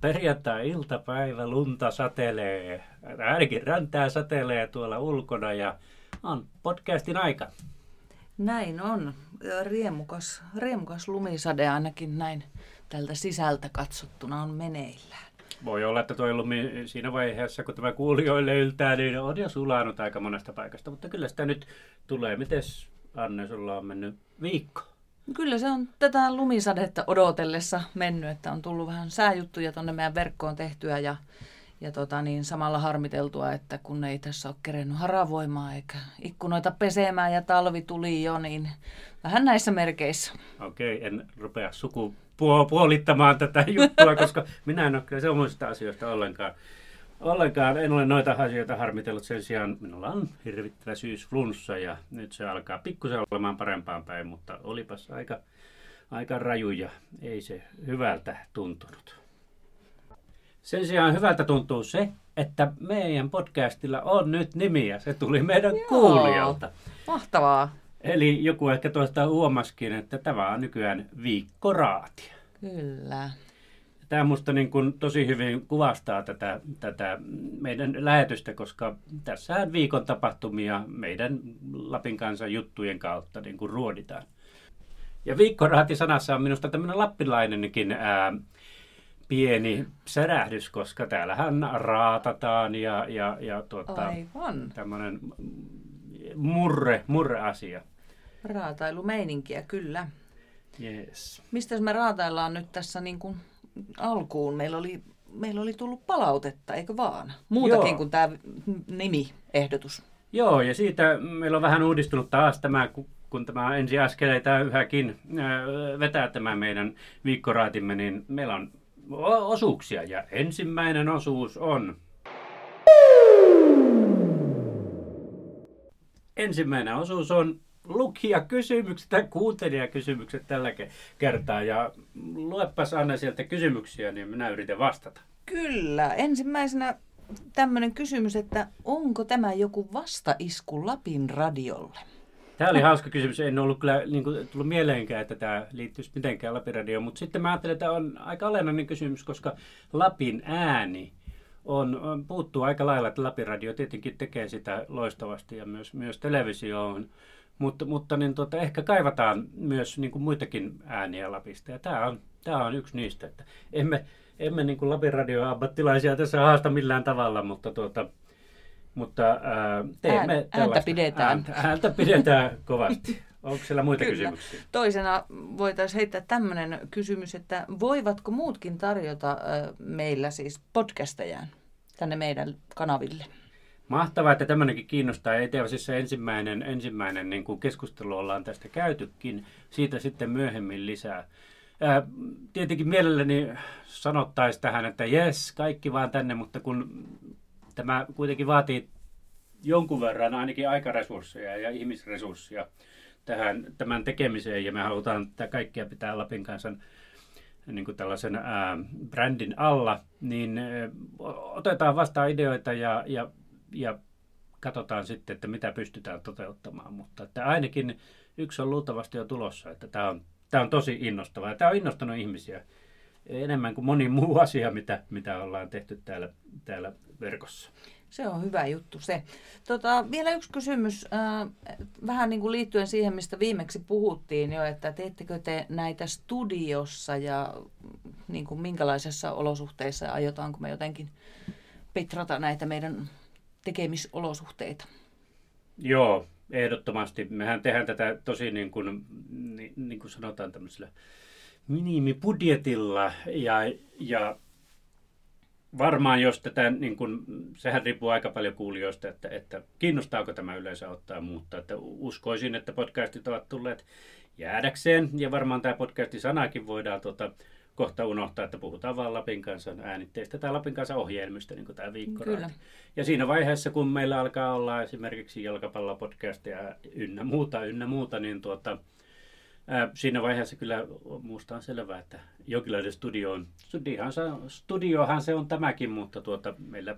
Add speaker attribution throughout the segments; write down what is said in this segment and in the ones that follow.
Speaker 1: perjantai-iltapäivä, lunta satelee, ainakin räntää satelee tuolla ulkona ja on podcastin aika.
Speaker 2: Näin on. Riemukas, riemukas lumisade ainakin näin tältä sisältä katsottuna on meneillään.
Speaker 1: Voi olla, että tuo lumi siinä vaiheessa, kun tämä kuulijoille yltää, niin on jo sulanut aika monesta paikasta. Mutta kyllä sitä nyt tulee. Mites Anne, sulla on mennyt viikko?
Speaker 2: Kyllä se on tätä lumisadetta odotellessa mennyt, että on tullut vähän sääjuttuja tuonne meidän verkkoon tehtyä ja, ja tota niin, samalla harmiteltua, että kun ei tässä ole kerennyt haravoimaa eikä ikkunoita pesemään ja talvi tuli jo, niin vähän näissä merkeissä.
Speaker 1: Okei, en rupea sukupuolittamaan tätä juttua, koska minä en ole kyllä semmoisista asioista ollenkaan ollenkaan. En ole noita asioita harmitellut. Sen sijaan minulla on hirvittävä flunssa ja nyt se alkaa pikkusen olemaan parempaan päin, mutta olipas aika, aika raju ja ei se hyvältä tuntunut. Sen sijaan hyvältä tuntuu se, että meidän podcastilla on nyt nimiä. Se tuli meidän Joo, kuulijalta.
Speaker 2: Mahtavaa.
Speaker 1: Eli joku ehkä tuosta huomaskin, että tämä on nykyään viikkoraatia.
Speaker 2: Kyllä.
Speaker 1: Tämä minusta niin kuin tosi hyvin kuvastaa tätä, tätä meidän lähetystä, koska tässä viikon tapahtumia meidän Lapin kansan juttujen kautta niin kuin ruoditaan. Ja viikkoraati-sanassa on minusta tämmöinen lappilainenkin ää, pieni särähdys, koska täällähän raatataan ja, ja, ja tuota,
Speaker 2: Aivan.
Speaker 1: tämmöinen murre, murre-asia.
Speaker 2: Raatailumeininkiä, kyllä.
Speaker 1: Yes.
Speaker 2: Mistä me raataillaan nyt tässä niin kuin alkuun meillä oli, meillä oli tullut palautetta, eikö vaan? Muutakin Joo. kuin tämä nimi-ehdotus.
Speaker 1: Joo, ja siitä meillä on vähän uudistunut taas tämä, kun tämä ensiaskeleita yhäkin vetää tämä meidän viikkoraatimme, niin meillä on osuuksia. Ja ensimmäinen osuus on... Ensimmäinen osuus on lukijakysymykset tai kuuntelijakysymykset tällä kertaa. Ja luepas Anna sieltä kysymyksiä, niin minä yritän vastata.
Speaker 2: Kyllä. Ensimmäisenä tämmöinen kysymys, että onko tämä joku vastaisku Lapin radiolle?
Speaker 1: Tämä oli hauska kysymys. En ollut kyllä niin kuin, tullut mieleenkään, että tämä liittyisi mitenkään Lapin radioon. Mutta sitten mä ajattelin, että tämä on aika olennainen kysymys, koska Lapin ääni on, on, puuttuu aika lailla, että Lapin radio tietenkin tekee sitä loistavasti ja myös, myös televisio on mutta, mutta niin tota, ehkä kaivataan myös niin kuin muitakin ääniä Lapista. Ja tämä on, tämä on yksi niistä. Että emme emme niin kuin Lapin radio-ammattilaisia tässä haasta millään tavalla, mutta, tuota, mutta ää, teemme Ään,
Speaker 2: Ääntä pidetään.
Speaker 1: Ääntä, ääntä pidetään kovasti. Onko siellä muita Kyllä. kysymyksiä?
Speaker 2: Toisena voitaisiin heittää tämmöinen kysymys, että voivatko muutkin tarjota äh, meillä siis podcastajaan tänne meidän kanaville?
Speaker 1: Mahtavaa, että tämmöinenkin kiinnostaa. siis se ensimmäinen, ensimmäinen niin kuin keskustelu ollaan tästä käytykin. Siitä sitten myöhemmin lisää. Ää, tietenkin mielelläni sanottaisiin tähän, että jes, kaikki vaan tänne, mutta kun tämä kuitenkin vaatii jonkun verran ainakin aikaresursseja ja ihmisresursseja tähän, tämän tekemiseen, ja me halutaan tätä kaikkia pitää Lapin kanssa niin kuin tällaisen ää, brändin alla, niin ää, otetaan vastaan ideoita ja, ja ja katsotaan sitten, että mitä pystytään toteuttamaan. Mutta että ainakin yksi on luultavasti jo tulossa, että tämä on, tämä on tosi innostavaa. Tämä on innostanut ihmisiä enemmän kuin moni muu asia, mitä, mitä ollaan tehty täällä, täällä verkossa.
Speaker 2: Se on hyvä juttu se. Tota, vielä yksi kysymys, äh, vähän niin kuin liittyen siihen, mistä viimeksi puhuttiin jo, että teettekö te näitä studiossa ja niin kuin minkälaisessa olosuhteissa aiotaanko me jotenkin petrata näitä meidän tekemisolosuhteita.
Speaker 1: Joo, ehdottomasti. Mehän tehdään tätä tosi niin kuin, niin, niin kuin sanotaan tämmöisellä minimibudjetilla ja, ja varmaan jos tätä, niin kuin, sehän riippuu aika paljon kuulijoista, että, että kiinnostaako tämä yleensä ottaa muuttaa. Että uskoisin, että podcastit ovat tulleet jäädäkseen ja varmaan tämä podcastin sanakin voidaan tuota, kohta unohtaa, että puhutaan vain Lapin kanssa äänitteistä tai Lapin kanssa ohjelmista, niin kuin tämä viikko. Kyllä. Ja siinä vaiheessa, kun meillä alkaa olla esimerkiksi jalkapallopodcastia ynnä muuta, ynnä muuta, niin tuota, ää, siinä vaiheessa kyllä muusta on selvää, että jonkinlainen studio on, studiohan se, studiohan se on tämäkin, mutta tuota, meillä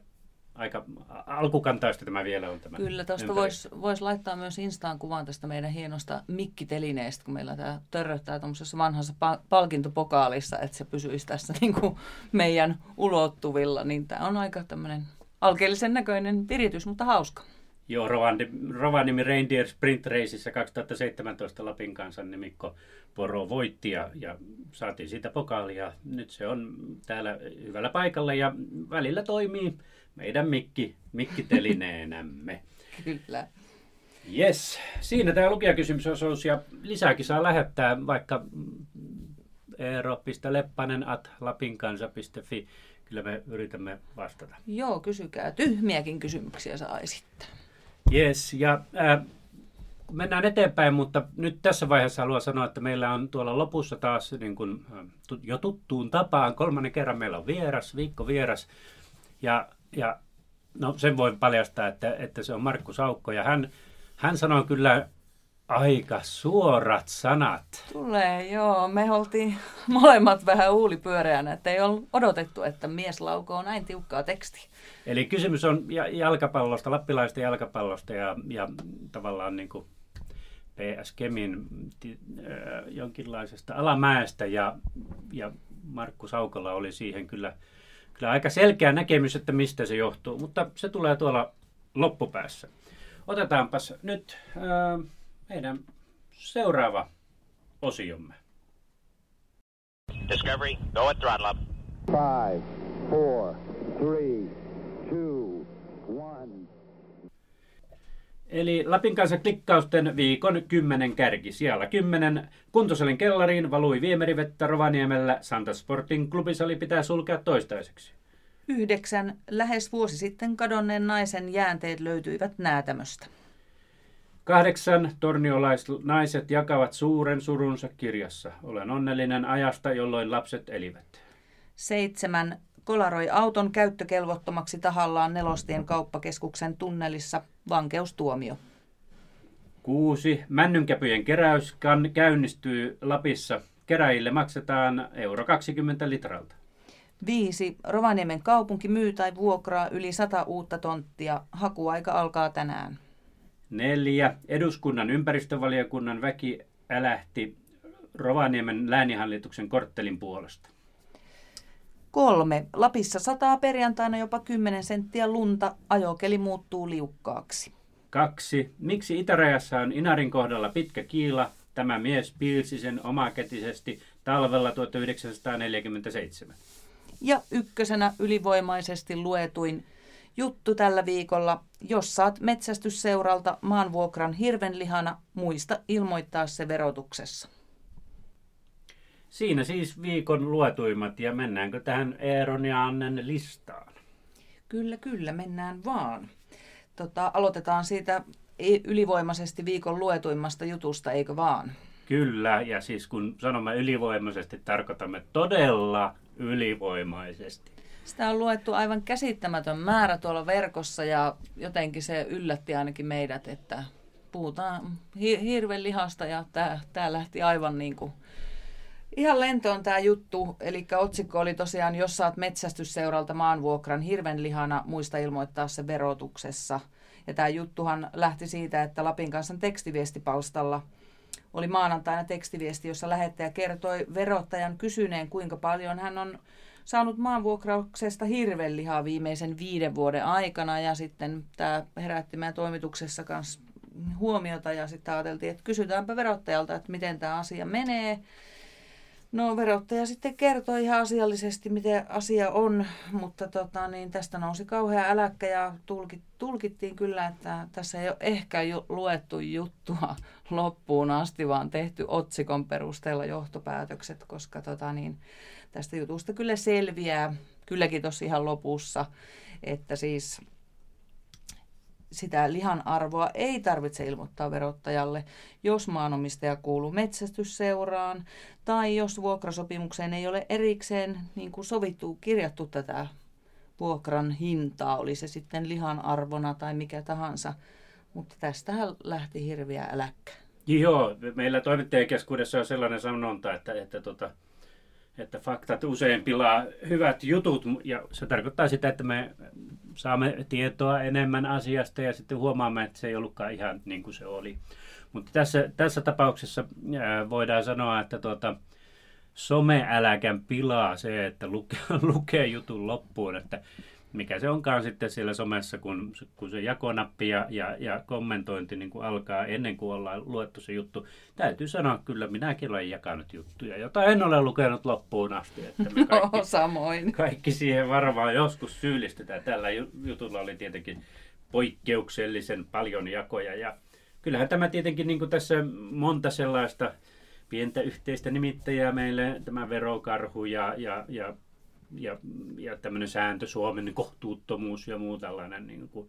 Speaker 1: aika alkukantaista tämä vielä on tämä.
Speaker 2: Kyllä, tuosta voisi vois laittaa myös Instaan kuvan tästä meidän hienosta mikkitelineestä, kun meillä tämä törröttää tuommoisessa vanhassa pa- palkintopokaalissa, että se pysyisi tässä niin kuin meidän ulottuvilla, niin tämä on aika tämmöinen alkeellisen näköinen viritys, mutta hauska.
Speaker 1: Joo, Rovaniemi, Rovaniemi Reindeer Sprint Raceissa 2017 Lapin kanssa niin Mikko Poro voitti ja, ja saatiin siitä pokaalia. Nyt se on täällä hyvällä paikalla ja välillä toimii meidän mikki, mikkitelineenämme.
Speaker 2: Kyllä.
Speaker 1: Yes, siinä tämä lukijakysymysosuus ja lisääkin saa lähettää vaikka eero.leppanen at lapinkansa.fi. Kyllä me yritämme vastata.
Speaker 2: Joo, kysykää. Tyhmiäkin kysymyksiä saa esittää.
Speaker 1: Yes, ja äh, mennään eteenpäin, mutta nyt tässä vaiheessa haluan sanoa, että meillä on tuolla lopussa taas niin kuin, äh, jo tuttuun tapaan. Kolmannen kerran meillä on vieras, viikko vieras. Ja, ja no sen voin paljastaa, että, että se on Markku Saukko. Ja hän, hän sanoo kyllä aika suorat sanat.
Speaker 2: Tulee, joo. Me oltiin molemmat vähän uulipyöreänä, että ei ole odotettu, että mies laukoo näin tiukkaa tekstiä.
Speaker 1: Eli kysymys on jalkapallosta, lappilaista jalkapallosta ja, ja tavallaan niin kuin PS Kemin äh, jonkinlaisesta alamäestä ja, ja Markku Saukolla oli siihen kyllä, kyllä aika selkeä näkemys, että mistä se johtuu, mutta se tulee tuolla loppupäässä. Otetaanpas nyt äh, meidän seuraava osiomme. Discovery, go at throttle up. Five, four, three, Eli Lapin kanssa klikkausten viikon kymmenen kärki. Siellä kymmenen kuntosalin kellariin valui viemerivettä Rovaniemellä. Santa Sportin klubisali pitää sulkea toistaiseksi.
Speaker 2: Yhdeksän. Lähes vuosi sitten kadonneen naisen jäänteet löytyivät näätämöstä.
Speaker 1: Kahdeksan torniolaiset jakavat suuren surunsa kirjassa. Olen onnellinen ajasta, jolloin lapset elivät.
Speaker 2: Seitsemän. Kolaroi auton käyttökelvottomaksi tahallaan nelostien kauppakeskuksen tunnelissa. Vankeustuomio.
Speaker 1: Kuusi. Männynkäpyjen keräys käynnistyy Lapissa. Keräjille maksetaan euro 20 litralta.
Speaker 2: Viisi. Rovaniemen kaupunki myy tai vuokraa yli sata uutta tonttia. Hakuaika alkaa tänään.
Speaker 1: Neljä. Eduskunnan ympäristövaliokunnan väki älähti Rovaniemen läänihallituksen korttelin puolesta.
Speaker 2: Kolme. Lapissa sataa perjantaina jopa 10 senttiä lunta. Ajokeli muuttuu liukkaaksi.
Speaker 1: Kaksi. Miksi itärajassa on Inarin kohdalla pitkä kiila? Tämä mies piirsi sen omakätisesti talvella 1947.
Speaker 2: Ja ykkösenä ylivoimaisesti luetuin juttu tällä viikolla. Jos saat metsästysseuralta maanvuokran hirvenlihana, muista ilmoittaa se verotuksessa.
Speaker 1: Siinä siis viikon luetuimmat ja mennäänkö tähän Eeron ja Annen listaan?
Speaker 2: Kyllä, kyllä, mennään vaan. Tota, aloitetaan siitä ylivoimaisesti viikon luetuimmasta jutusta, eikö vaan?
Speaker 1: Kyllä, ja siis kun sanomme ylivoimaisesti, tarkoitamme todella ylivoimaisesti.
Speaker 2: Sitä on luettu aivan käsittämätön määrä tuolla verkossa ja jotenkin se yllätti ainakin meidät, että puhutaan hirven lihasta ja tämä lähti aivan niin kuin Ihan lentoon tämä juttu, eli otsikko oli tosiaan, jos saat metsästysseuralta maanvuokran hirven lihana, muista ilmoittaa se verotuksessa. Ja tämä juttuhan lähti siitä, että Lapin kanssa tekstiviestipalstalla oli maanantaina tekstiviesti, jossa lähettäjä kertoi verottajan kysyneen, kuinka paljon hän on saanut maanvuokrauksesta hirvenlihaa viimeisen viiden vuoden aikana ja sitten tämä herätti meidän toimituksessa kanssa huomiota ja sitten ajateltiin, että kysytäänpä verottajalta, että miten tämä asia menee. No verottaja sitten kertoi ihan asiallisesti, miten asia on, mutta tota, niin tästä nousi kauhea äläkkä ja tulkit, tulkittiin kyllä, että tässä ei ole ehkä ju, luettu juttua loppuun asti, vaan tehty otsikon perusteella johtopäätökset, koska tota, niin, tästä jutusta kyllä selviää, kylläkin tosi ihan lopussa, että siis sitä lihan arvoa ei tarvitse ilmoittaa verottajalle, jos maanomistaja kuuluu metsästysseuraan tai jos vuokrasopimukseen ei ole erikseen niin kuin sovittu, kirjattu tätä vuokran hintaa, oli se sitten lihan arvona tai mikä tahansa. Mutta tästähän lähti hirviä äläkkä.
Speaker 1: Joo, meillä toimittajien keskuudessa on sellainen sanonta, että, että tota, että faktat usein pilaa hyvät jutut, ja se tarkoittaa sitä, että me saamme tietoa enemmän asiasta ja sitten huomaamme, että se ei ollutkaan ihan niin kuin se oli. Mutta tässä, tässä tapauksessa voidaan sanoa, että tuota, someäläkän pilaa se, että lukee, lukee jutun loppuun, että mikä se onkaan sitten siellä somessa, kun, kun se jakonappi ja, ja, ja kommentointi niin kuin alkaa ennen kuin ollaan luettu se juttu. Täytyy sanoa, kyllä minäkin olen jakanut juttuja, jota en ole lukenut loppuun asti. Että me
Speaker 2: kaikki, no, samoin.
Speaker 1: Kaikki siihen varmaan joskus syyllistetään. Tällä jutulla oli tietenkin poikkeuksellisen paljon jakoja ja kyllähän tämä tietenkin niin kuin tässä monta sellaista pientä yhteistä nimittäjää meille, tämä verokarhu ja, ja, ja ja, ja tämmöinen sääntö Suomen kohtuuttomuus ja muu tällainen niin kuin,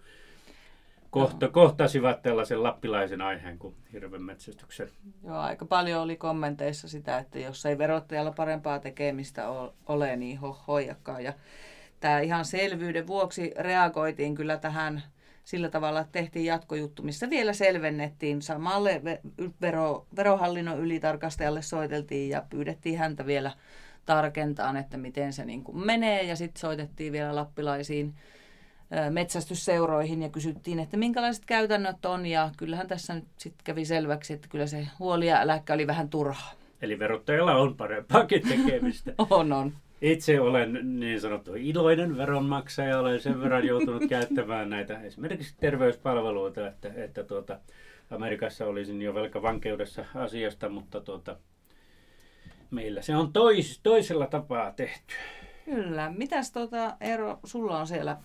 Speaker 1: kohta, kohtasivat tällaisen lappilaisen aiheen kuin hirvenmetsästyksen.
Speaker 2: Joo, aika paljon oli kommenteissa sitä, että jos ei verottajalla parempaa tekemistä ole, niin hoijakaan. Ja tämä ihan selvyyden vuoksi reagoitiin kyllä tähän sillä tavalla, että tehtiin jatkojuttu, missä vielä selvennettiin samalle vero, verohallinnon ylitarkastajalle soiteltiin ja pyydettiin häntä vielä tarkentaan, että miten se niin kuin menee. Ja sitten soitettiin vielä lappilaisiin metsästysseuroihin ja kysyttiin, että minkälaiset käytännöt on. Ja kyllähän tässä nyt sitten kävi selväksi, että kyllä se huoli ja eläkkä oli vähän turhaa.
Speaker 1: Eli verottajalla on parempaakin tekemistä.
Speaker 2: on, on.
Speaker 1: Itse olen niin sanottu iloinen veronmaksaja, olen sen verran joutunut käyttämään näitä esimerkiksi terveyspalveluita, että, että tuota, Amerikassa olisin jo velkavankeudessa asiasta, mutta tuota, meillä se on tois, toisella tapaa tehty.
Speaker 2: Kyllä. Mitäs tuota, Eero, sulla on siellä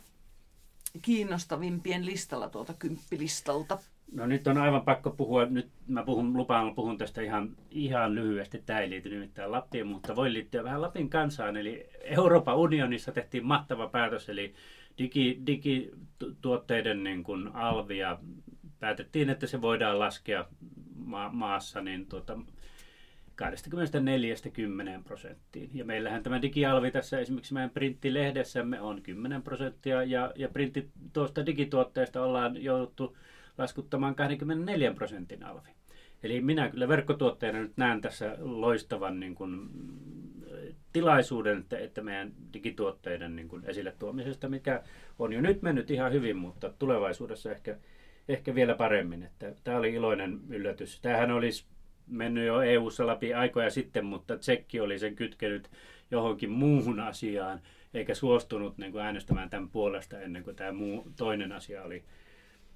Speaker 2: kiinnostavimpien listalla tuota kymppilistalta?
Speaker 1: No nyt on aivan pakko puhua, nyt mä puhun, lupaan, puhun tästä ihan, ihan lyhyesti, tämä ei liity nimittäin Lappiin, mutta voi liittyä vähän Lapin kansaan, eli Euroopan unionissa tehtiin mahtava päätös, eli digi, digituotteiden niin kuin alvia päätettiin, että se voidaan laskea ma- maassa, niin tuota, 24-10 prosenttiin. Ja meillähän tämä digialvi tässä esimerkiksi meidän printtilehdessämme on 10 prosenttia ja, ja printti tuosta digituotteesta ollaan jouduttu laskuttamaan 24 prosentin alvi. Eli minä kyllä verkkotuotteena nyt näen tässä loistavan niin kuin, tilaisuuden, että, että meidän digituotteiden niin kuin, esille tuomisesta, mikä on jo nyt mennyt ihan hyvin, mutta tulevaisuudessa ehkä, ehkä vielä paremmin. Että, tämä oli iloinen yllätys. Tämähän olisi mennyt jo EU-ssa läpi aikoja sitten, mutta Tsekki oli sen kytkenyt johonkin muuhun asiaan, eikä suostunut niin kuin äänestämään tämän puolesta ennen kuin tämä muu, toinen asia oli,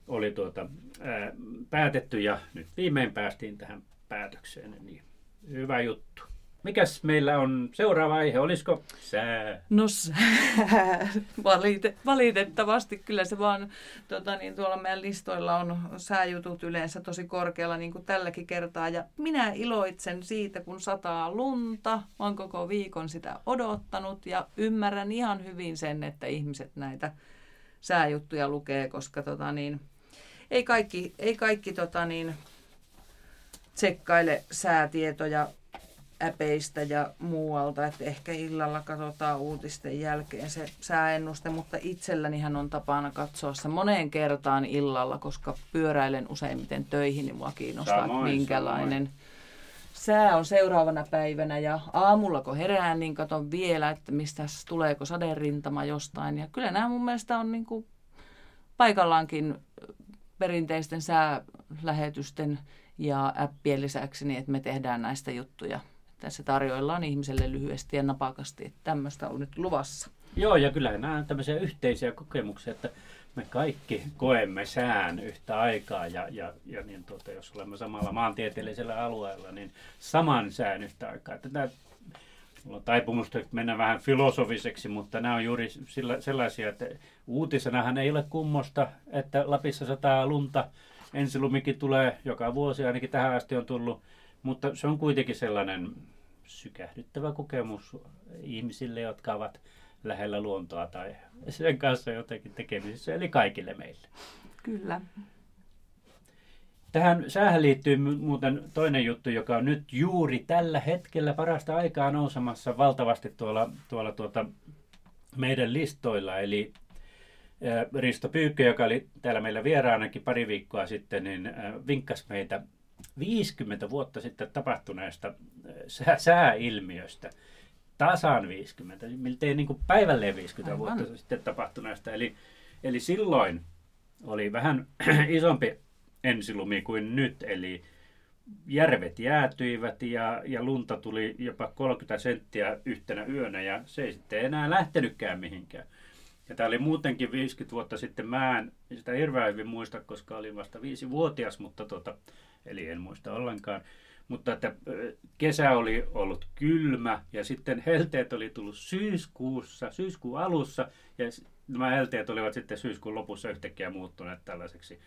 Speaker 1: oli tuota, ää, päätetty ja nyt viimein päästiin tähän päätökseen. Niin hyvä juttu. Mikäs meillä on seuraava aihe? Olisiko sää?
Speaker 2: No sää. Valite- valitettavasti kyllä se vaan tota, niin, tuolla meidän listoilla on sääjutut yleensä tosi korkealla niin kuin tälläkin kertaa. Ja minä iloitsen siitä, kun sataa lunta. Olen koko viikon sitä odottanut ja ymmärrän ihan hyvin sen, että ihmiset näitä sääjuttuja lukee, koska tota, niin, ei kaikki, ei kaikki tota, niin, tsekkaile säätietoja äpeistä ja muualta, että ehkä illalla katsotaan uutisten jälkeen se sääennuste, mutta itselläni hän on tapana katsoa se moneen kertaan illalla, koska pyöräilen useimmiten töihin, niin mua kiinnostaa, samoin, minkälainen samoin. sää on seuraavana päivänä. Ja aamulla kun herään, niin katson vielä, että mistä tuleeko saderintama jostain. Ja kyllä nämä mun mielestä on niin kuin paikallaankin perinteisten säälähetysten ja appien lisäksi, niin että me tehdään näistä juttuja tässä tarjoillaan ihmiselle lyhyesti ja napakasti, että tämmöistä on nyt luvassa.
Speaker 1: Joo, ja kyllä nämä on tämmöisiä yhteisiä kokemuksia, että me kaikki koemme sään yhtä aikaa ja, ja, ja niin tuota, jos olemme samalla maantieteellisellä alueella, niin saman sään yhtä aikaa. Että tämä, mulla on taipumusta mennä vähän filosofiseksi, mutta nämä on juuri sillä, sellaisia, että uutisenahan ei ole kummosta, että Lapissa sataa lunta, ensilumikin tulee joka vuosi, ainakin tähän asti on tullut, mutta se on kuitenkin sellainen sykähdyttävä kokemus ihmisille, jotka ovat lähellä luontoa tai sen kanssa jotenkin tekemisissä, eli kaikille meille.
Speaker 2: Kyllä.
Speaker 1: Tähän säähän liittyy muuten toinen juttu, joka on nyt juuri tällä hetkellä parasta aikaa nousemassa valtavasti tuolla, tuolla tuota meidän listoilla. Eli Risto Pyykkö, joka oli täällä meillä vieraanakin pari viikkoa sitten, niin vinkkasi meitä 50 vuotta sitten tapahtuneesta sääilmiöstä. tasan 50, miltei niin kuin päivälleen 50
Speaker 2: Aivan.
Speaker 1: vuotta sitten tapahtuneesta. Eli, eli silloin oli vähän isompi ensilumi kuin nyt, eli järvet jäätyivät ja, ja lunta tuli jopa 30 senttiä yhtenä yönä ja se ei sitten enää lähtenytkään mihinkään. Ja tämä oli muutenkin 50 vuotta sitten. Mä en sitä hirveän hyvin muista, koska olin vasta viisi vuotias, mutta tota, eli en muista ollenkaan. Mutta että kesä oli ollut kylmä ja sitten helteet oli tullut syyskuussa, syyskuun alussa ja nämä helteet olivat sitten syyskuun lopussa yhtäkkiä muuttuneet tällaiseksi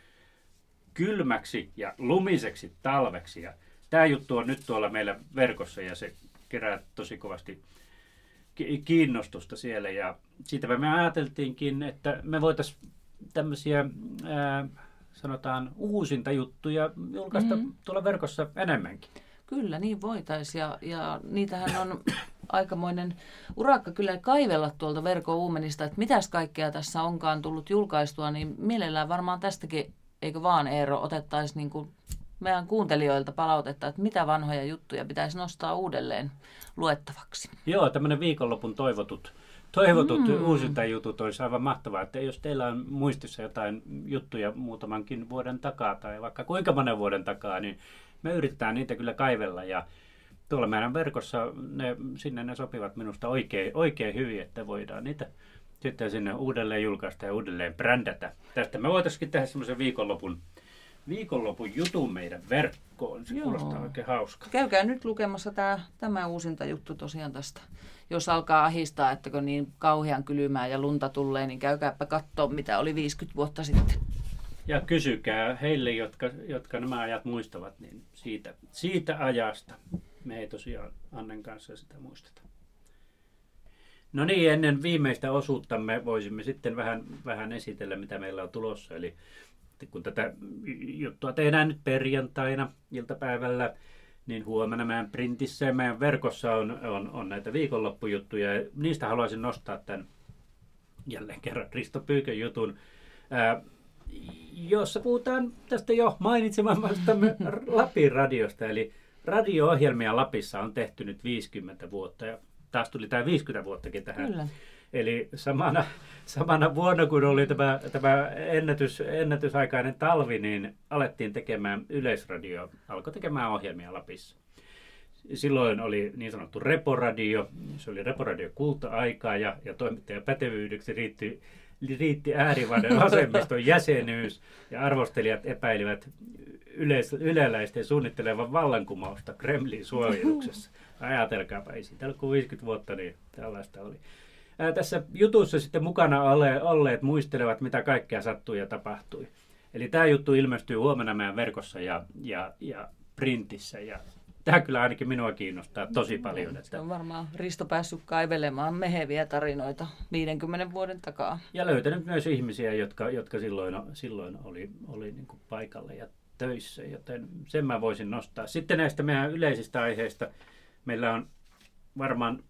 Speaker 1: kylmäksi ja lumiseksi talveksi. Ja tämä juttu on nyt tuolla meillä verkossa ja se kerää tosi kovasti ki- kiinnostusta siellä. Ja siitäpä me ajateltiinkin, että me voitaisiin tämmöisiä, ää, sanotaan, uusinta juttuja julkaista mm-hmm. tuolla verkossa enemmänkin.
Speaker 2: Kyllä, niin voitaisiin. Ja, ja niitähän on aikamoinen urakka kyllä kaivella tuolta verkon uumenista, että mitäs kaikkea tässä onkaan tullut julkaistua, niin mielellään varmaan tästäkin, eikö vaan Eero, otettaisiin niin kuin meidän kuuntelijoilta palautetta, että mitä vanhoja juttuja pitäisi nostaa uudelleen luettavaksi.
Speaker 1: Joo, tämmöinen viikonlopun toivotut, toivotut mm. uusintajutut olisi aivan mahtavaa, että jos teillä on muistissa jotain juttuja muutamankin vuoden takaa tai vaikka kuinka monen vuoden takaa, niin me yritetään niitä kyllä kaivella ja tuolla meidän verkossa ne, sinne ne sopivat minusta oikein, oikein hyvin, että voidaan niitä sitten sinne uudelleen julkaista ja uudelleen brändätä. Tästä me voitaisiin tehdä semmoisen viikonlopun, viikonlopun jutun meidän verkkoon. Se
Speaker 2: Joo.
Speaker 1: kuulostaa oikein hauska.
Speaker 2: Käykää nyt lukemassa tämä, tämä uusinta juttu tosiaan tästä. Jos alkaa ahistaa, että kun niin kauhean kylmää ja lunta tulee, niin käykääpä katsoa, mitä oli 50 vuotta sitten.
Speaker 1: Ja kysykää heille, jotka, jotka nämä ajat muistavat, niin siitä, siitä ajasta. Me ei tosiaan Annen kanssa sitä muisteta. No niin, ennen viimeistä osuuttamme voisimme sitten vähän, vähän esitellä, mitä meillä on tulossa. Eli kun tätä juttua tehdään nyt perjantaina iltapäivällä, niin huomenna meidän printissä ja meidän verkossa on, on, on näitä viikonloppujuttuja. Ja niistä haluaisin nostaa tämän jälleen kerran Risto Pyykön jutun, ää, jossa puhutaan tästä jo mainitsemastamme Lapin radiosta. Eli radio-ohjelmia Lapissa on tehty nyt 50 vuotta ja taas tuli tämä 50 vuottakin tähän.
Speaker 2: Kyllä.
Speaker 1: Eli samana, samana vuonna, kun oli tämä, tämä ennätys, ennätysaikainen talvi, niin alettiin tekemään yleisradio, alkoi tekemään ohjelmia Lapissa. Silloin oli niin sanottu reporadio, se oli reporadio kulta-aikaa ja, ja toimittajan pätevyydeksi riitti, riitti äärivaden vasemmiston jäsenyys ja arvostelijat epäilivät yleis, yleläisten suunnittelevan vallankumousta Kremlin suojeluksessa. Ajatelkaapa, ei siitä kuin 50 vuotta, niin tällaista oli. Ää, tässä jutussa sitten mukana olleet muistelevat, mitä kaikkea sattui ja tapahtui. Eli tämä juttu ilmestyy huomenna meidän verkossa ja, ja, ja printissä. Ja tämä kyllä ainakin minua kiinnostaa tosi paljon.
Speaker 2: Se
Speaker 1: Että,
Speaker 2: on varmaan Risto päässyt kaivelemaan meheviä tarinoita 50 vuoden takaa.
Speaker 1: ja löytänyt myös ihmisiä, jotka, jotka silloin, silloin oli, oli niin kuin paikalla ja töissä, joten sen mä voisin nostaa. Sitten näistä meidän yleisistä aiheista meillä on varmaan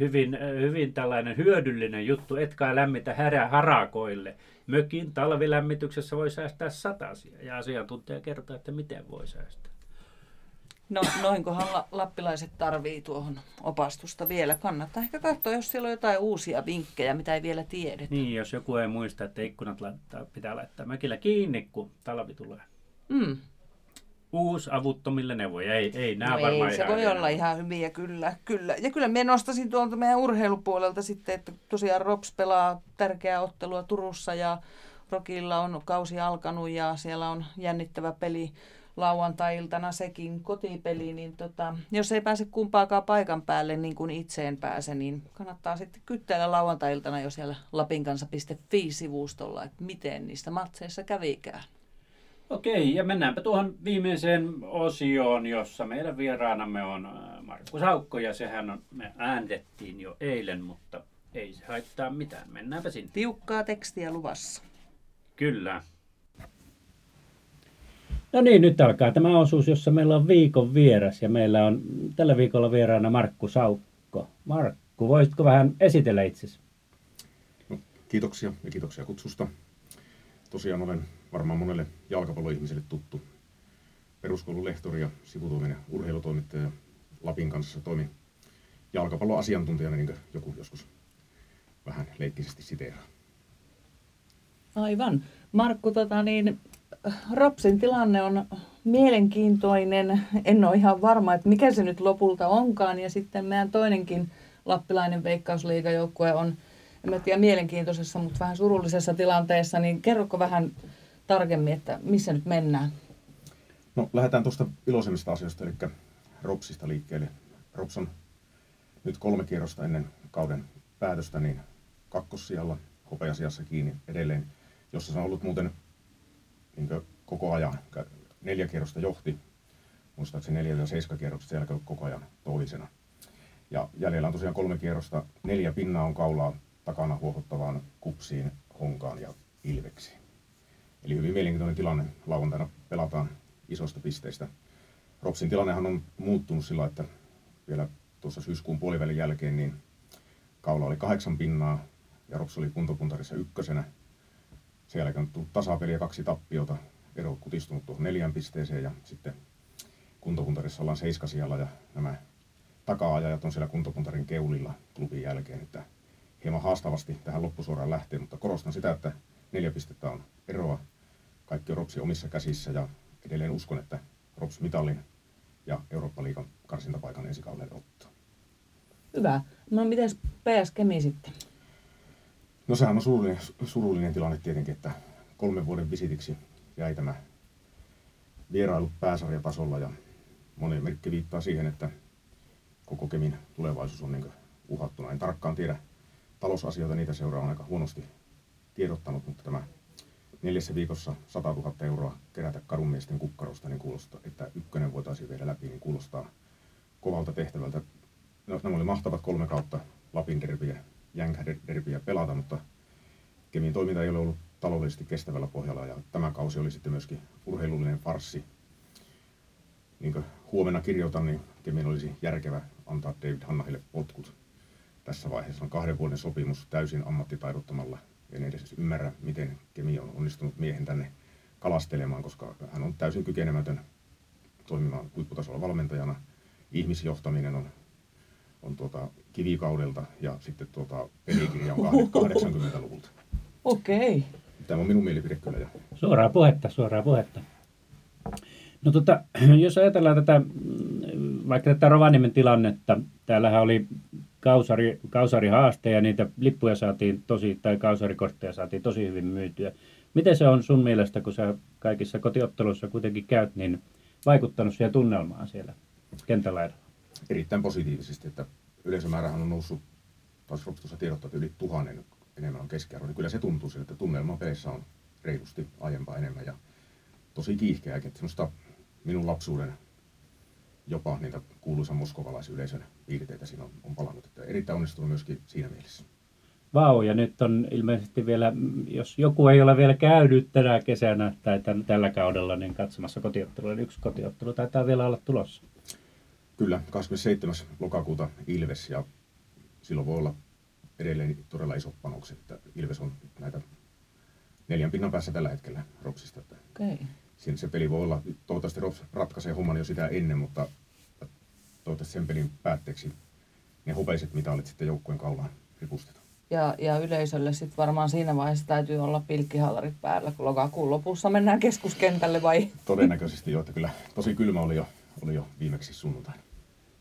Speaker 1: hyvin, hyvin tällainen hyödyllinen juttu, etkä lämmitä härä harakoille. Mökin talvilämmityksessä voi säästää satasia ja asiantuntija kertoo, että miten voi säästää.
Speaker 2: No noinkohan la- lappilaiset tarvii tuohon opastusta vielä. Kannattaa ehkä katsoa, jos siellä on jotain uusia vinkkejä, mitä ei vielä tiedetä.
Speaker 1: Niin, jos joku ei muista, että ikkunat laittaa, pitää laittaa mökillä kiinni, kun talvi tulee.
Speaker 2: Mm.
Speaker 1: Uusi avuttomille neuvoja. Ei, ei nämä
Speaker 2: No
Speaker 1: varmaan
Speaker 2: ei, se voi olla ihan hyviä, kyllä, kyllä. Ja kyllä minä nostasin tuolta meidän urheilupuolelta sitten, että tosiaan Rops pelaa tärkeää ottelua Turussa ja Rokilla on kausi alkanut ja siellä on jännittävä peli lauantai-iltana sekin kotipeli, niin tota, jos ei pääse kumpaakaan paikan päälle niin kuin itseen pääse, niin kannattaa sitten kyttäillä lauantai-iltana jo siellä lapinkansa.fi-sivustolla, että miten niistä matseissa kävikään.
Speaker 1: Okei, ja mennäänpä tuohon viimeiseen osioon, jossa meidän vieraanamme on äh, Markku Saukko, ja sehän on, me ääntettiin jo eilen, mutta ei se haittaa mitään. Mennäänpä sinne.
Speaker 2: Tiukkaa tekstiä luvassa.
Speaker 1: Kyllä. No niin, nyt alkaa tämä osuus, jossa meillä on viikon vieras, ja meillä on tällä viikolla vieraana Markku Saukko. Markku, voisitko vähän esitellä itsesi?
Speaker 3: No, kiitoksia ja kiitoksia kutsusta. Tosiaan olen varmaan monelle jalkapalloihmiselle tuttu peruskoulun lehtori ja sivutoiminen urheilutoimittaja Lapin kanssa toimin jalkapalloasiantuntijana, niin kuin joku joskus vähän leikkisesti siteeraa.
Speaker 2: Aivan. Markku, tota niin, Ropsin tilanne on mielenkiintoinen. En ole ihan varma, että mikä se nyt lopulta onkaan. Ja sitten meidän toinenkin lappilainen veikkausliigajoukkue on, en mä tiedä mielenkiintoisessa, mutta vähän surullisessa tilanteessa. Niin kerroko vähän tarkemmin, että missä nyt mennään?
Speaker 3: No lähdetään tuosta iloisemmista asioista, eli Ropsista liikkeelle. Rops on nyt kolme kierrosta ennen kauden päätöstä, niin kakkossijalla hopeasiassa kiinni edelleen, jossa se on ollut muuten niin koko ajan. Neljä kierrosta johti, muistaakseni neljä ja seiska kierrosta siellä koko ajan toisena. Ja jäljellä on tosiaan kolme kierrosta, neljä pinnaa on kaulaa takana huohottavaan kupsiin, honkaan ja ilveksiin. Eli hyvin mielenkiintoinen tilanne. Lauantaina pelataan isosta pisteistä. Ropsin tilannehan on muuttunut sillä, että vielä tuossa syyskuun puolivälin jälkeen niin kaula oli kahdeksan pinnaa ja Rops oli kuntopuntarissa ykkösenä. Sen jälkeen on tullut tasapeli ja kaksi tappiota. Ero kutistunut tuohon neljän pisteeseen ja sitten kuntopuntarissa ollaan seiskasijalla ja nämä taka-ajajat on siellä kuntopuntarin keulilla klubin jälkeen, että hieman haastavasti tähän loppusuoraan lähtee, mutta korostan sitä, että neljä pistettä on eroa. Kaikki on Ropsi omissa käsissä ja edelleen uskon, että Rops mitallin ja Eurooppa-liigan karsintapaikan ensi kaudelle ottaa.
Speaker 2: Hyvä. No miten PS Kemi sitten?
Speaker 3: No sehän on surullinen, surullinen tilanne tietenkin, että kolmen vuoden visitiksi jäi tämä vierailu pääsarjatasolla ja moni merkki viittaa siihen, että koko Kemin tulevaisuus on niin uhattuna. En tarkkaan tiedä talousasioita, niitä seuraa on aika huonosti tiedottanut, mutta tämä neljässä viikossa 100 000 euroa kerätä kadunmiesten kukkarosta, niin kuulostaa, että ykkönen voitaisiin viedä läpi, niin kuulostaa kovalta tehtävältä. No, nämä oli mahtavat kolme kautta Lapin derbiä, Jänkä-derbiä pelata, mutta Kemin toiminta ei ole ollut taloudellisesti kestävällä pohjalla ja tämä kausi oli sitten myöskin urheilullinen farssi. Niin kuin huomenna kirjoitan, niin Kemin olisi järkevä antaa David Hannahille potkut. Tässä vaiheessa on kahden vuoden sopimus täysin ammattitaidottomalla en edes ymmärrä, miten Kemi on onnistunut miehen tänne kalastelemaan, koska hän on täysin kykenemätön toimimaan huipputasolla valmentajana. Ihmisjohtaminen on, on tuota kivikaudelta ja sitten tuota pelikirja on 80-luvulta.
Speaker 2: Okei. Okay.
Speaker 3: Tämä on minun mielipide kyllä. Jo.
Speaker 1: Suoraa puhetta, suoraa puhetta. No tota, jos ajatellaan tätä, vaikka tätä Rovaniemen tilannetta, täällähän oli kausari, kausarihaaste ja niitä lippuja saatiin tosi, tai kausarikortteja saatiin tosi hyvin myytyä. Miten se on sun mielestä, kun sä kaikissa kotiotteluissa kuitenkin käyt, niin vaikuttanut siihen tunnelmaan siellä kentällä
Speaker 3: Erittäin positiivisesti, että yleisömäärähän on noussut, taas Rops tiedottaa, että yli tuhannen enemmän on keskiarvo, niin kyllä se tuntuu siltä, että tunnelma peissä on reilusti aiempaa enemmän ja tosi kiihkeäkin, että minun lapsuuden jopa niitä kuuluisa moskovalaisyleisön piirteitä siinä on, on palannut. Että erittäin onnistunut myöskin siinä mielessä.
Speaker 1: Vau, ja nyt on ilmeisesti vielä, jos joku ei ole vielä käynyt tänä kesänä tai tämän, tällä kaudella, niin katsomassa kotiottelua, niin yksi kotiottelu taitaa vielä olla tulossa.
Speaker 3: Kyllä, 27. lokakuuta Ilves, ja silloin voi olla edelleen todella iso panokset, että Ilves on näitä neljän pinnan päässä tällä hetkellä Ropsista. Että okay siinä se peli voi olla, toivottavasti Rops ratkaisee homman jo sitä ennen, mutta toivottavasti sen pelin päätteeksi ne hopeiset mitalit sitten joukkueen kaulaan ripustetaan.
Speaker 2: Ja, ja yleisölle sitten varmaan siinä vaiheessa täytyy olla pilkkihallarit päällä, kun lokakuun lopussa mennään keskuskentälle vai?
Speaker 3: Todennäköisesti jo, että kyllä tosi kylmä oli jo, oli jo viimeksi sunnuntaina.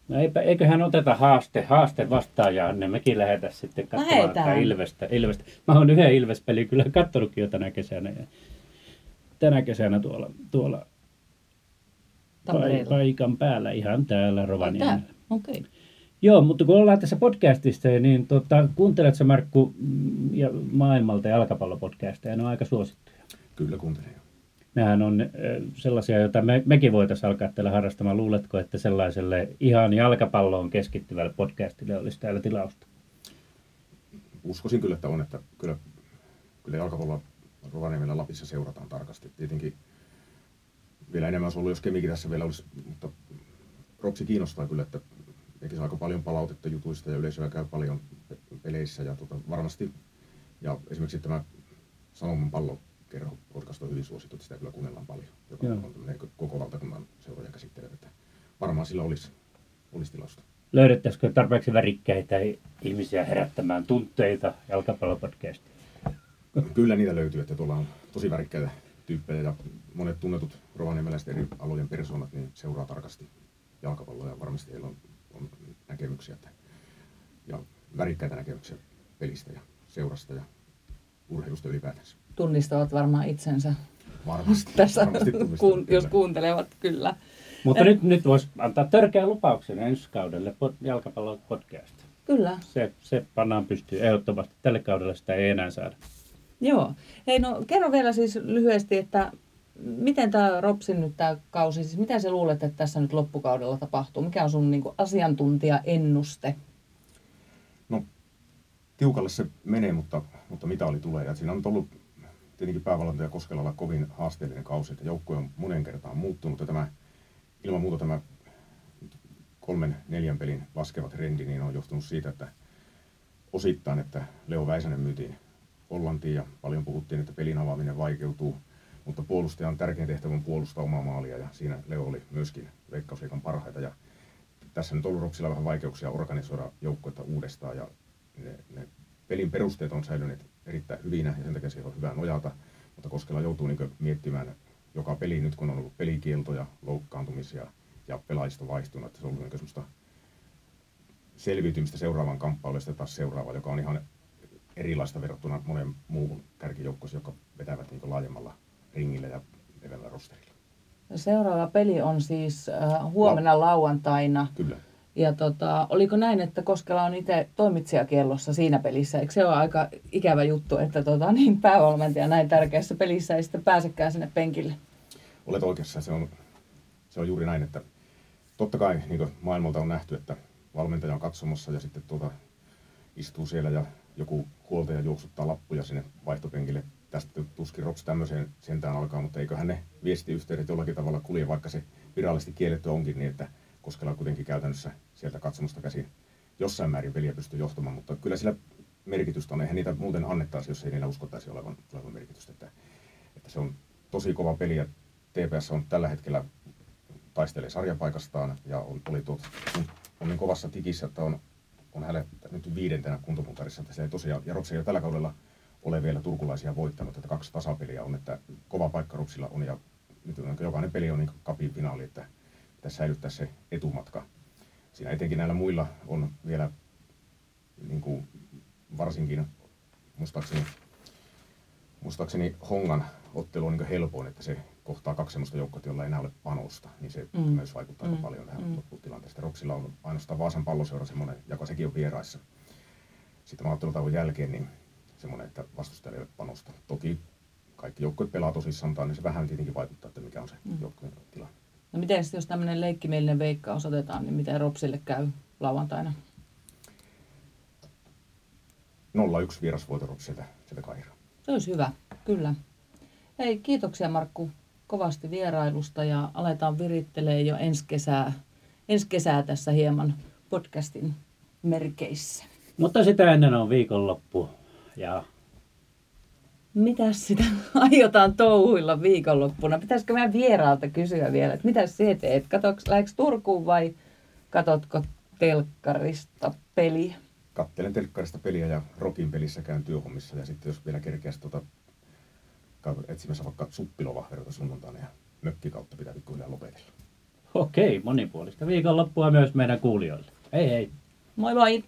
Speaker 1: No eipä, eiköhän oteta haaste, haaste vastaan ja ne mekin lähetä sitten katsomaan Ilvestä, Ilvestä. Mä oon yhden Ilves-pelin kyllä kattonutkin jo tänä kesänä. Ja tänä kesänä tuolla, tuolla paikan päällä ihan täällä Rovaniemellä.
Speaker 2: Okei. Okay.
Speaker 1: Joo, mutta kun ollaan tässä podcastista, niin tota, kuunteletko Markku mm, ja maailmalta jalkapallopodcasteja, ne on aika suosittuja.
Speaker 3: Kyllä kuuntelen.
Speaker 1: Nämähän on sellaisia, joita me, mekin voitaisiin alkaa täällä harrastamaan. Luuletko, että sellaiselle ihan jalkapalloon keskittyvälle podcastille olisi täällä tilausta?
Speaker 3: Uskoisin kyllä, että on. Että kyllä, kyllä jalkapalloa Rovaniemellä Lapissa seurataan tarkasti. Tietenkin vielä enemmän olisi ollut, jos Kemikin tässä vielä olisi, mutta Ropsi kiinnostaa kyllä, että eikä aika paljon palautetta jutuista ja yleisöä käy paljon peleissä ja tota, varmasti, ja esimerkiksi tämä Sanoman pallokerho podcast on hyvin suosittu, että sitä kyllä kuunnellaan paljon, joka Joo. on koko valtakunnan seuroja käsittelevä, että varmaan sillä olisi, olisi tilausta.
Speaker 1: löydettäisikö tarpeeksi värikkäitä ihmisiä herättämään tunteita jalkapallopodcastiin?
Speaker 3: Kyllä niitä löytyy, että tuolla on tosi värikkäitä tyyppejä ja monet tunnetut rovaniemeläiset eri alojen persoonat niin seuraa tarkasti jalkapalloa ja varmasti heillä on, on näkemyksiä että, ja värikkäitä näkemyksiä pelistä ja seurasta ja urheilusta ylipäätänsä.
Speaker 2: Tunnistavat varmaan itsensä
Speaker 3: Varmasti.
Speaker 2: tässä,
Speaker 3: varmasti
Speaker 2: kun, jos kuuntelevat, kyllä.
Speaker 1: Mutta nyt, nyt voisi antaa törkeän lupauksen ensi kaudelle pod, jalkapallon podcast.
Speaker 2: Kyllä.
Speaker 1: Se, se pannaan pystyy ehdottomasti. Tälle kaudelle sitä ei enää saada.
Speaker 2: Joo. Hei, no kerro vielä siis lyhyesti, että miten tämä Ropsin nyt tämä kausi, siis mitä sä luulet, että tässä nyt loppukaudella tapahtuu? Mikä on sun niin kuin, asiantuntija-ennuste?
Speaker 3: No, tiukalle se menee, mutta, mutta mitä oli tulee. Ja siinä on ollut tietenkin päävalmentaja Koskelalla kovin haasteellinen kausi, että joukkue on monen kertaan muuttunut ja tämä, ilman muuta tämä kolmen, neljän pelin laskeva trendi niin on johtunut siitä, että osittain, että Leo Väisänen myytiin Hollantiin ja paljon puhuttiin, että pelin avaaminen vaikeutuu, mutta puolustajan tärkein tehtävä on puolustaa omaa maalia ja siinä Leo oli myöskin veikkausliikan parhaita. Ja tässä nyt on ollut vähän vaikeuksia organisoida joukkuetta uudestaan ja ne, ne pelin perusteet on säilyneet erittäin hyvinä ja sen takia siihen on hyvä nojata, mutta Koskela joutuu niin miettimään joka peli nyt kun on ollut pelikieltoja, loukkaantumisia ja pelaajista vaihtunut, että se on ollut niin selviytymistä seuraavan kamppailuun ja taas seuraava, joka on ihan erilaista verrattuna monen muuhun kärkijoukkoon, joka vetävät niin laajemmalla ringillä ja leveällä rosterilla.
Speaker 2: Seuraava peli on siis äh, huomenna La- lauantaina.
Speaker 3: Kyllä.
Speaker 2: Ja tota, oliko näin, että Koskela on itse toimitsijakiellossa siinä pelissä? Eikö se ole aika ikävä juttu, että tota, niin päävalmentaja näin tärkeässä pelissä ei sitten pääsekään sinne penkille?
Speaker 3: Olet oikeassa. Se on, se on juuri näin, että totta kai niin maailmalta on nähty, että valmentaja on katsomassa ja sitten tuota, istuu siellä ja joku huoltaja juoksuttaa lappuja sinne vaihtopenkille. Tästä tuskin Rops tämmöiseen sentään alkaa, mutta eiköhän ne viestiyhteydet jollakin tavalla kulje, vaikka se virallisesti kielletty onkin niin, että Koskela kuitenkin käytännössä sieltä katsomusta käsin jossain määrin peliä pystyy johtamaan, mutta kyllä sillä merkitystä on. Eihän niitä muuten annettaisi, jos ei niillä uskottaisi olevan, olevan merkitystä. Että, että se on tosi kova peli ja TPS on tällä hetkellä taistelee sarjapaikastaan ja on, oli tuot, on niin kovassa tikissä, että on, on hänelle nyt viidentenä kuntopuntarissa, että se ei tosiaan, ja Ropsi ei tällä kaudella ole vielä turkulaisia voittanut, että kaksi tasapeliä on, että kova paikka Ropsilla on ja nyt on, jokainen peli on niin kapin finaali, että pitäisi säilyttää se etumatka. Siinä etenkin näillä muilla on vielä niin kuin varsinkin muistaakseni, muistaakseni Hongan ottelu on niin helpoin, että se kohtaa kaksi sellaista joukkoa, joilla ei enää ole panosta, niin se mm. myös vaikuttaa mm. paljon tähän mm. lopputilanteeseen. Roksilla on ainoastaan Vaasan palloseura semmoinen, joka sekin on vieraissa. Sitten ottelutauon jälkeen niin semmoinen, että vastustajalla ei ole panosta. Toki kaikki joukkueet pelaa tosissaan, niin se vähän tietenkin vaikuttaa, että mikä on se mm. joukkueen tilanne.
Speaker 2: No miten jos tämmöinen leikkimielinen veikka osoitetaan, niin miten Ropsille käy lauantaina?
Speaker 3: 0-1 vierasvoito Ropsilta sieltä Kairaa.
Speaker 2: Se olisi hyvä, kyllä. Hei, kiitoksia Markku kovasti vierailusta ja aletaan virittelee jo ensi kesää, ensi kesää tässä hieman podcastin merkeissä.
Speaker 1: Mutta sitä ennen on viikonloppu ja
Speaker 2: mitä sitä aiotaan touhuilla viikonloppuna? Pitäisikö meidän vieraalta kysyä vielä, että mitä se teet? Katoks, lähdekö Turkuun vai katotko telkkarista peliä?
Speaker 3: Kattelen telkkarista peliä ja Rokin pelissä käyn työhommissa ja sitten jos vielä kerkeäisi tuota, etsimässä vaikka suppilovahveroita sunnuntaina ja mökkikautta pitää pikkuhiljaa lopetella.
Speaker 1: Okei, monipuolista viikonloppua myös meidän kuulijoille. Hei hei!
Speaker 2: Moi moi!